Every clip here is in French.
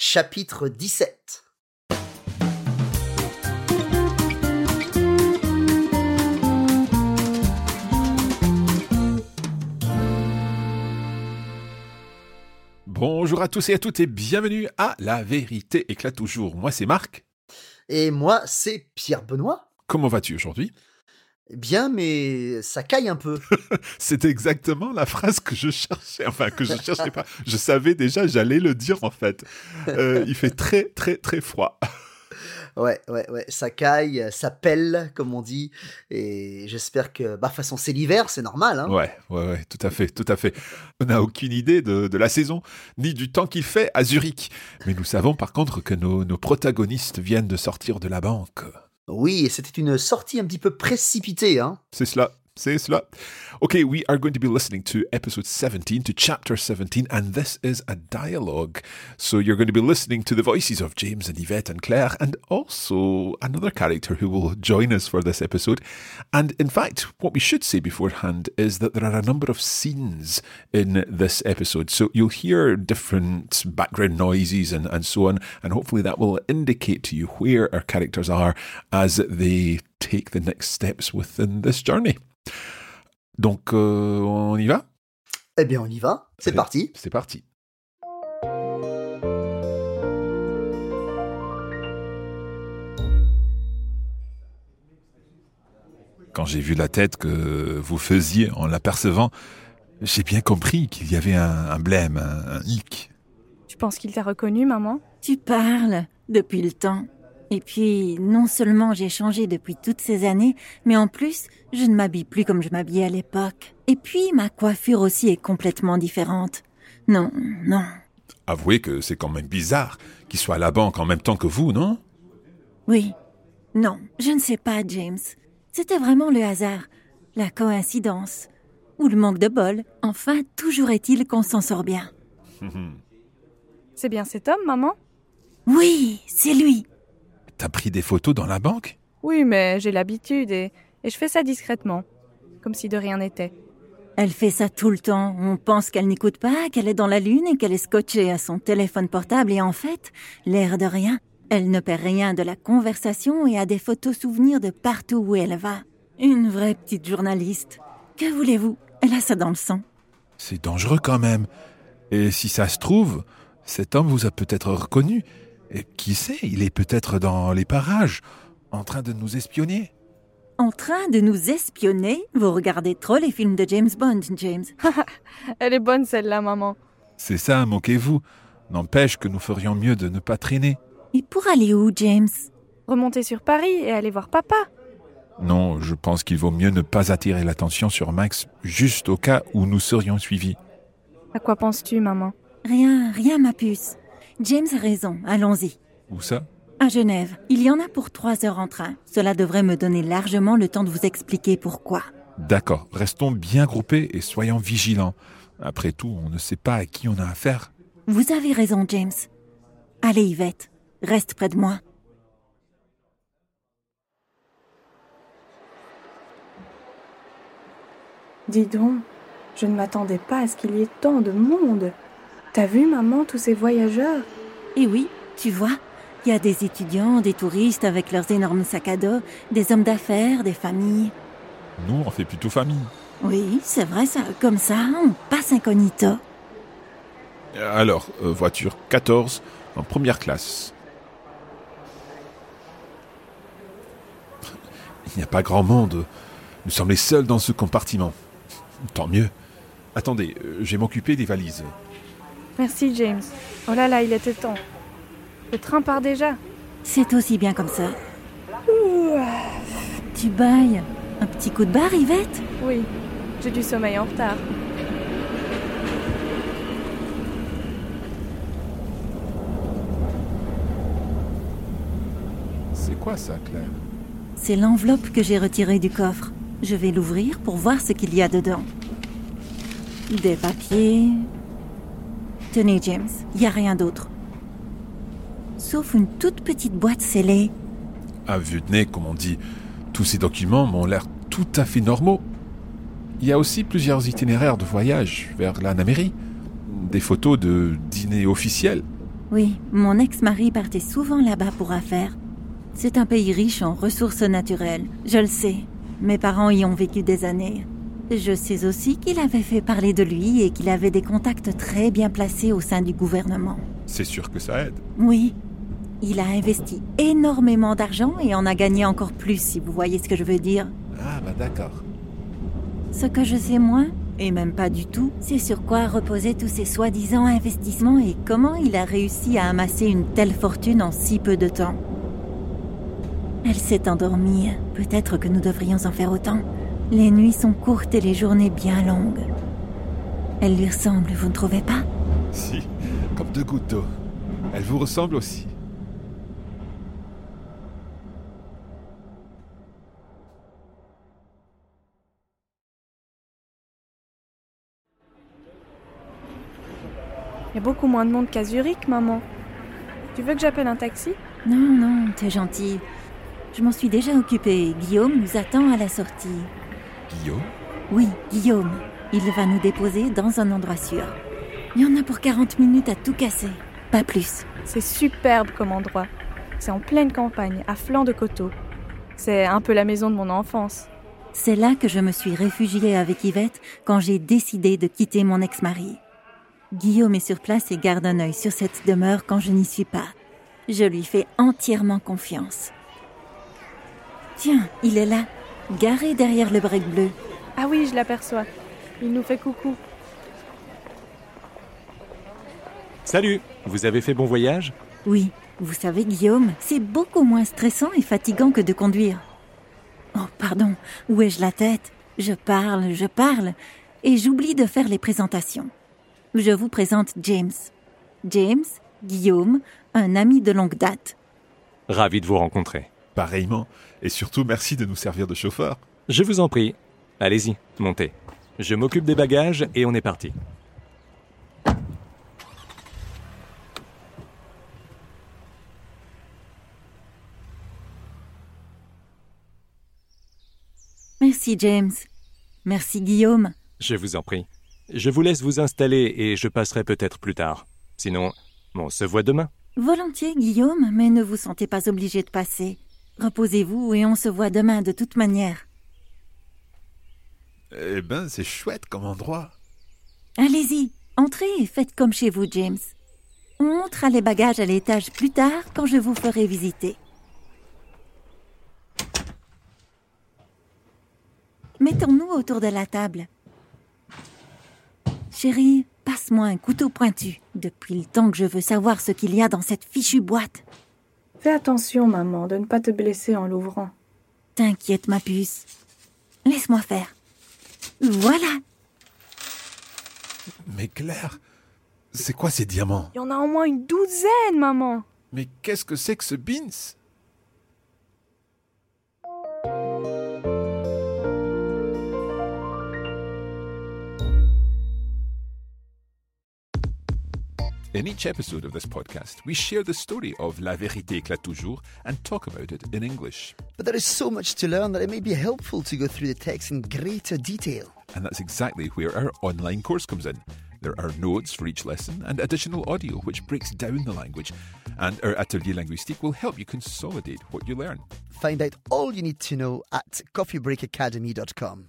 Chapitre 17. Bonjour à tous et à toutes et bienvenue à La vérité éclate toujours. Moi c'est Marc. Et moi, c'est Pierre Benoît. Comment vas-tu aujourd'hui? Bien, mais ça caille un peu. C'est exactement la phrase que je cherchais. Enfin, que je cherchais pas. Je savais déjà, j'allais le dire en fait. Euh, il fait très très très froid. Ouais, ouais, ouais, ça caille, ça pèle, comme on dit. Et j'espère que, bah, de toute façon, c'est l'hiver, c'est normal. Hein. Ouais, ouais, ouais, tout à fait, tout à fait. On n'a aucune idée de, de la saison, ni du temps qu'il fait à Zurich. Mais nous savons par contre que nos, nos protagonistes viennent de sortir de la banque. Oui, c'était une sortie un petit peu précipitée. Hein. C'est cela. C'est cela. Okay, we are going to be listening to episode 17, to chapter 17, and this is a dialogue. So you're going to be listening to the voices of James and Yvette and Claire, and also another character who will join us for this episode. And in fact, what we should say beforehand is that there are a number of scenes in this episode. So you'll hear different background noises and, and so on, and hopefully that will indicate to you where our characters are as they take the next steps within this journey. Donc, euh, on y va? Eh bien, on y va. C'est parti. C'est parti. Quand j'ai vu la tête que vous faisiez en l'apercevant, j'ai bien compris qu'il y avait un, un blême, un, un hic. Tu penses qu'il t'a reconnu, maman? Tu parles depuis le temps. Et puis, non seulement j'ai changé depuis toutes ces années, mais en plus, je ne m'habille plus comme je m'habillais à l'époque. Et puis, ma coiffure aussi est complètement différente. Non, non. Avouez que c'est quand même bizarre qu'il soit à la banque en même temps que vous, non? Oui. Non, je ne sais pas, James. C'était vraiment le hasard, la coïncidence, ou le manque de bol. Enfin, toujours est-il qu'on s'en sort bien. C'est bien cet homme, maman? Oui, c'est lui. T'as pris des photos dans la banque? Oui, mais j'ai l'habitude et, et je fais ça discrètement, comme si de rien n'était. Elle fait ça tout le temps. On pense qu'elle n'écoute pas, qu'elle est dans la lune et qu'elle est scotchée à son téléphone portable et en fait, l'air de rien, elle ne perd rien de la conversation et a des photos souvenirs de partout où elle va. Une vraie petite journaliste. Que voulez-vous? Elle a ça dans le sang. C'est dangereux quand même. Et si ça se trouve, cet homme vous a peut-être reconnu. Et qui sait, il est peut-être dans les parages, en train de nous espionner. En train de nous espionner? Vous regardez trop les films de James Bond, James. Elle est bonne celle-là, maman. C'est ça, moquez-vous. N'empêche que nous ferions mieux de ne pas traîner. Et pour aller où, James? Remonter sur Paris et aller voir papa. Non, je pense qu'il vaut mieux ne pas attirer l'attention sur Max juste au cas où nous serions suivis. À quoi penses-tu, maman? Rien, rien, ma puce. James a raison, allons-y. Où ça? À Genève, il y en a pour trois heures en train. Cela devrait me donner largement le temps de vous expliquer pourquoi. D'accord, restons bien groupés et soyons vigilants. Après tout, on ne sait pas à qui on a affaire. Vous avez raison, James. Allez, Yvette, reste près de moi. Dis donc, je ne m'attendais pas à ce qu'il y ait tant de monde. T'as vu, maman, tous ces voyageurs? Et oui, tu vois, il y a des étudiants, des touristes avec leurs énormes sacs à dos, des hommes d'affaires, des familles. Nous, on fait plutôt famille. Oui, c'est vrai ça. Comme ça, on passe incognito. Alors, euh, voiture 14 en première classe. Il n'y a pas grand monde. Nous sommes les seuls dans ce compartiment. Tant mieux. Attendez, euh, je vais m'occuper des valises. Merci, James. Oh là là, il était temps. Le train part déjà. C'est aussi bien comme ça. Tu bailles. Un petit coup de barre, Yvette Oui, j'ai du sommeil en retard. C'est quoi ça, Claire C'est l'enveloppe que j'ai retirée du coffre. Je vais l'ouvrir pour voir ce qu'il y a dedans. Des papiers. Tenez, James, il n'y a rien d'autre. Sauf une toute petite boîte scellée. À vue de nez, comme on dit, tous ces documents m'ont l'air tout à fait normaux. Il y a aussi plusieurs itinéraires de voyage vers la Namérique. Des photos de dîners officiels. Oui, mon ex-mari partait souvent là-bas pour affaires. C'est un pays riche en ressources naturelles, je le sais. Mes parents y ont vécu des années. Je sais aussi qu'il avait fait parler de lui et qu'il avait des contacts très bien placés au sein du gouvernement. C'est sûr que ça aide. Oui, il a investi énormément d'argent et en a gagné encore plus, si vous voyez ce que je veux dire. Ah, bah d'accord. Ce que je sais moins, et même pas du tout, c'est sur quoi reposaient tous ces soi-disant investissements et comment il a réussi à amasser une telle fortune en si peu de temps. Elle s'est endormie. Peut-être que nous devrions en faire autant. Les nuits sont courtes et les journées bien longues. Elle lui ressemble, vous ne trouvez pas? Si, comme deux gouttes d'eau. Elle vous ressemble aussi. Il y a beaucoup moins de monde qu'à Zurich, maman. Tu veux que j'appelle un taxi? Non, non, t'es gentil. Je m'en suis déjà occupée. Guillaume nous attend à la sortie. Guillaume? Oui, Guillaume. Il va nous déposer dans un endroit sûr. Il y en a pour 40 minutes à tout casser. Pas plus. C'est superbe comme endroit. C'est en pleine campagne, à flanc de coteau. C'est un peu la maison de mon enfance. C'est là que je me suis réfugiée avec Yvette quand j'ai décidé de quitter mon ex-mari. Guillaume est sur place et garde un œil sur cette demeure quand je n'y suis pas. Je lui fais entièrement confiance. Tiens, il est là, garé derrière le break bleu. Ah oui, je l'aperçois. Il nous fait coucou. Salut, vous avez fait bon voyage? Oui, vous savez, Guillaume, c'est beaucoup moins stressant et fatigant que de conduire. Oh, pardon, où ai-je la tête? Je parle, je parle, et j'oublie de faire les présentations. Je vous présente James. James, Guillaume, un ami de longue date. Ravi de vous rencontrer. Pareillement. Et surtout, merci de nous servir de chauffeur. Je vous en prie. Allez-y, montez. Je m'occupe des bagages et on est parti. Merci, James. Merci, Guillaume. Je vous en prie. Je vous laisse vous installer et je passerai peut-être plus tard. Sinon, on se voit demain. Volontiers, Guillaume, mais ne vous sentez pas obligé de passer. Reposez-vous et on se voit demain de toute manière. Eh ben, c'est chouette comme endroit. Allez-y, entrez et faites comme chez vous, James. On montrera les bagages à l'étage plus tard quand je vous ferai visiter. Mettons-nous autour de la table. Chérie, passe-moi un couteau pointu. Depuis le temps que je veux savoir ce qu'il y a dans cette fichue boîte. Fais attention, maman, de ne pas te blesser en l'ouvrant. T'inquiète, ma puce. Laisse-moi faire. Voilà. Mais Claire, c'est quoi ces diamants? Il y en a au moins une douzaine, maman. Mais qu'est-ce que c'est que ce beans? In each episode of this podcast, we share the story of La Vérité éclate toujours and talk about it in English. But there is so much to learn that it may be helpful to go through the text in greater detail. And that's exactly where our online course comes in. There are notes for each lesson and additional audio which breaks down the language. And our Atelier Linguistique will help you consolidate what you learn. Find out all you need to know at coffeebreakacademy.com.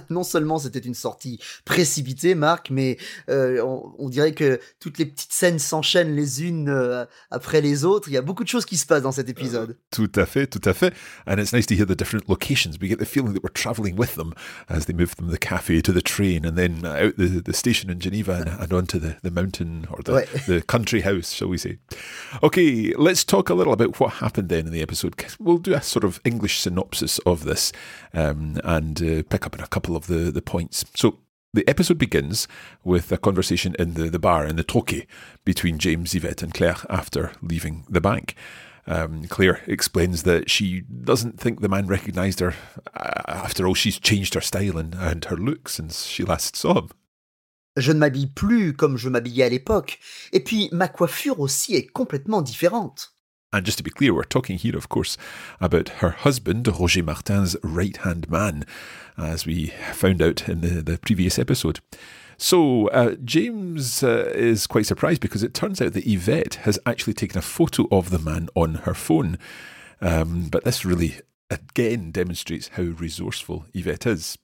non seulement c'était une sortie précipitée, Marc, mais euh, on, on, dirait que toutes les petites scènes s'enchaînent les unes euh, après les autres. Il y a beaucoup de choses qui se passent dans cet épisode. Tout à fait, tout à fait. And it's nice to hear the different locations. We get the feeling that we're traveling with them as they move from the cafe to the train and then out the, the station in Geneva and, and onto the, the mountain or the, ouais. the country house, shall we say. Okay, let's talk a little about what happened then in the episode. We'll do a sort of English synopsis of this um, and uh, pick up in a couple of the, the points. So the episode begins with a conversation in the, the bar in the Troquet between James, Yvette, and Claire after leaving the bank. Um, Claire explains that she doesn't think the man recognised her. Uh, after all, she's changed her style and, and her look since she last saw him. Je ne m'habille plus comme je m'habillais à l'époque, et puis ma coiffure aussi est complètement différente. And just to be clear, we're talking here, of course, about her husband, Roger Martin's right hand man, as we found out in the, the previous episode. So, uh, James uh, is quite surprised because it turns out that Yvette has actually taken a photo of the man on her phone. Um, but this really, again, demonstrates how resourceful Yvette is.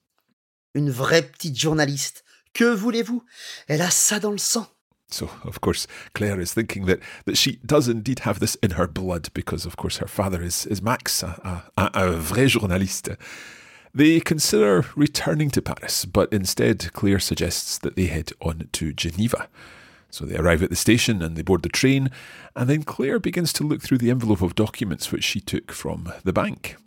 Une vraie petite journaliste. Que voulez-vous Elle a ça dans le sang. So, of course, Claire is thinking that, that she does indeed have this in her blood because, of course, her father is, is Max, a, a, a vrai journaliste. They consider returning to Paris, but instead, Claire suggests that they head on to Geneva. So they arrive at the station and they board the train, and then Claire begins to look through the envelope of documents which she took from the bank.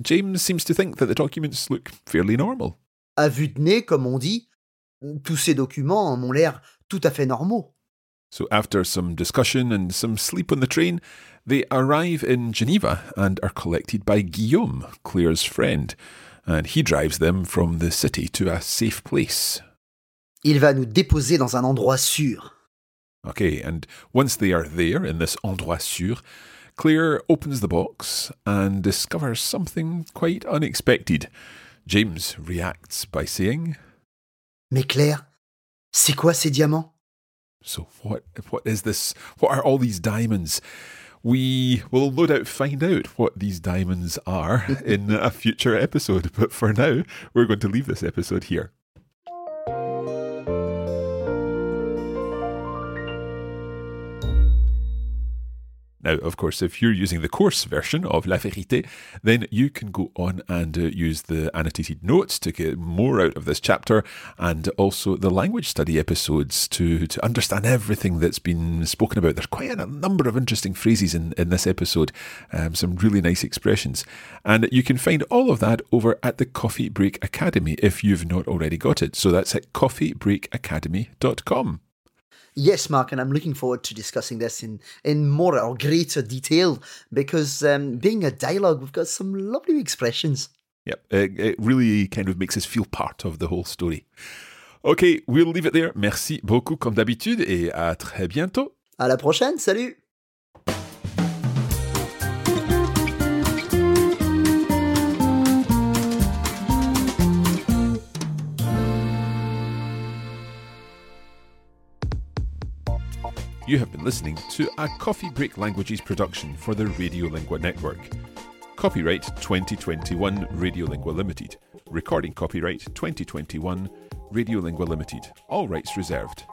James seems to think that the documents look fairly normal. À vue de nez, comme on dit, tous ces documents m'ont l'air tout à fait normaux. So, after some discussion and some sleep on the train, they arrive in Geneva and are collected by Guillaume, Claire's friend, and he drives them from the city to a safe place. Il va nous déposer dans un endroit sûr. Okay, and once they are there in this endroit sûr, Claire opens the box and discovers something quite unexpected. James reacts by saying, Mais Claire, c'est quoi ces diamants? So what what is this? What are all these diamonds? We will no doubt find out what these diamonds are in a future episode, but for now, we're going to leave this episode here. Now, of course, if you're using the course version of La Vérité, then you can go on and uh, use the annotated notes to get more out of this chapter and also the language study episodes to, to understand everything that's been spoken about. There's quite a number of interesting phrases in, in this episode, um, some really nice expressions. And you can find all of that over at the Coffee Break Academy if you've not already got it. So that's at coffeebreakacademy.com. Yes, Mark, and I'm looking forward to discussing this in, in more or greater detail because um, being a dialogue, we've got some lovely expressions. Yep, it, it really kind of makes us feel part of the whole story. Okay, we'll leave it there. Merci beaucoup comme d'habitude et à très bientôt. À la prochaine, salut You have been listening to a Coffee Break Languages production for the Radiolingua Network. Copyright 2021 Radiolingua Limited. Recording copyright 2021 Radiolingua Limited. All rights reserved.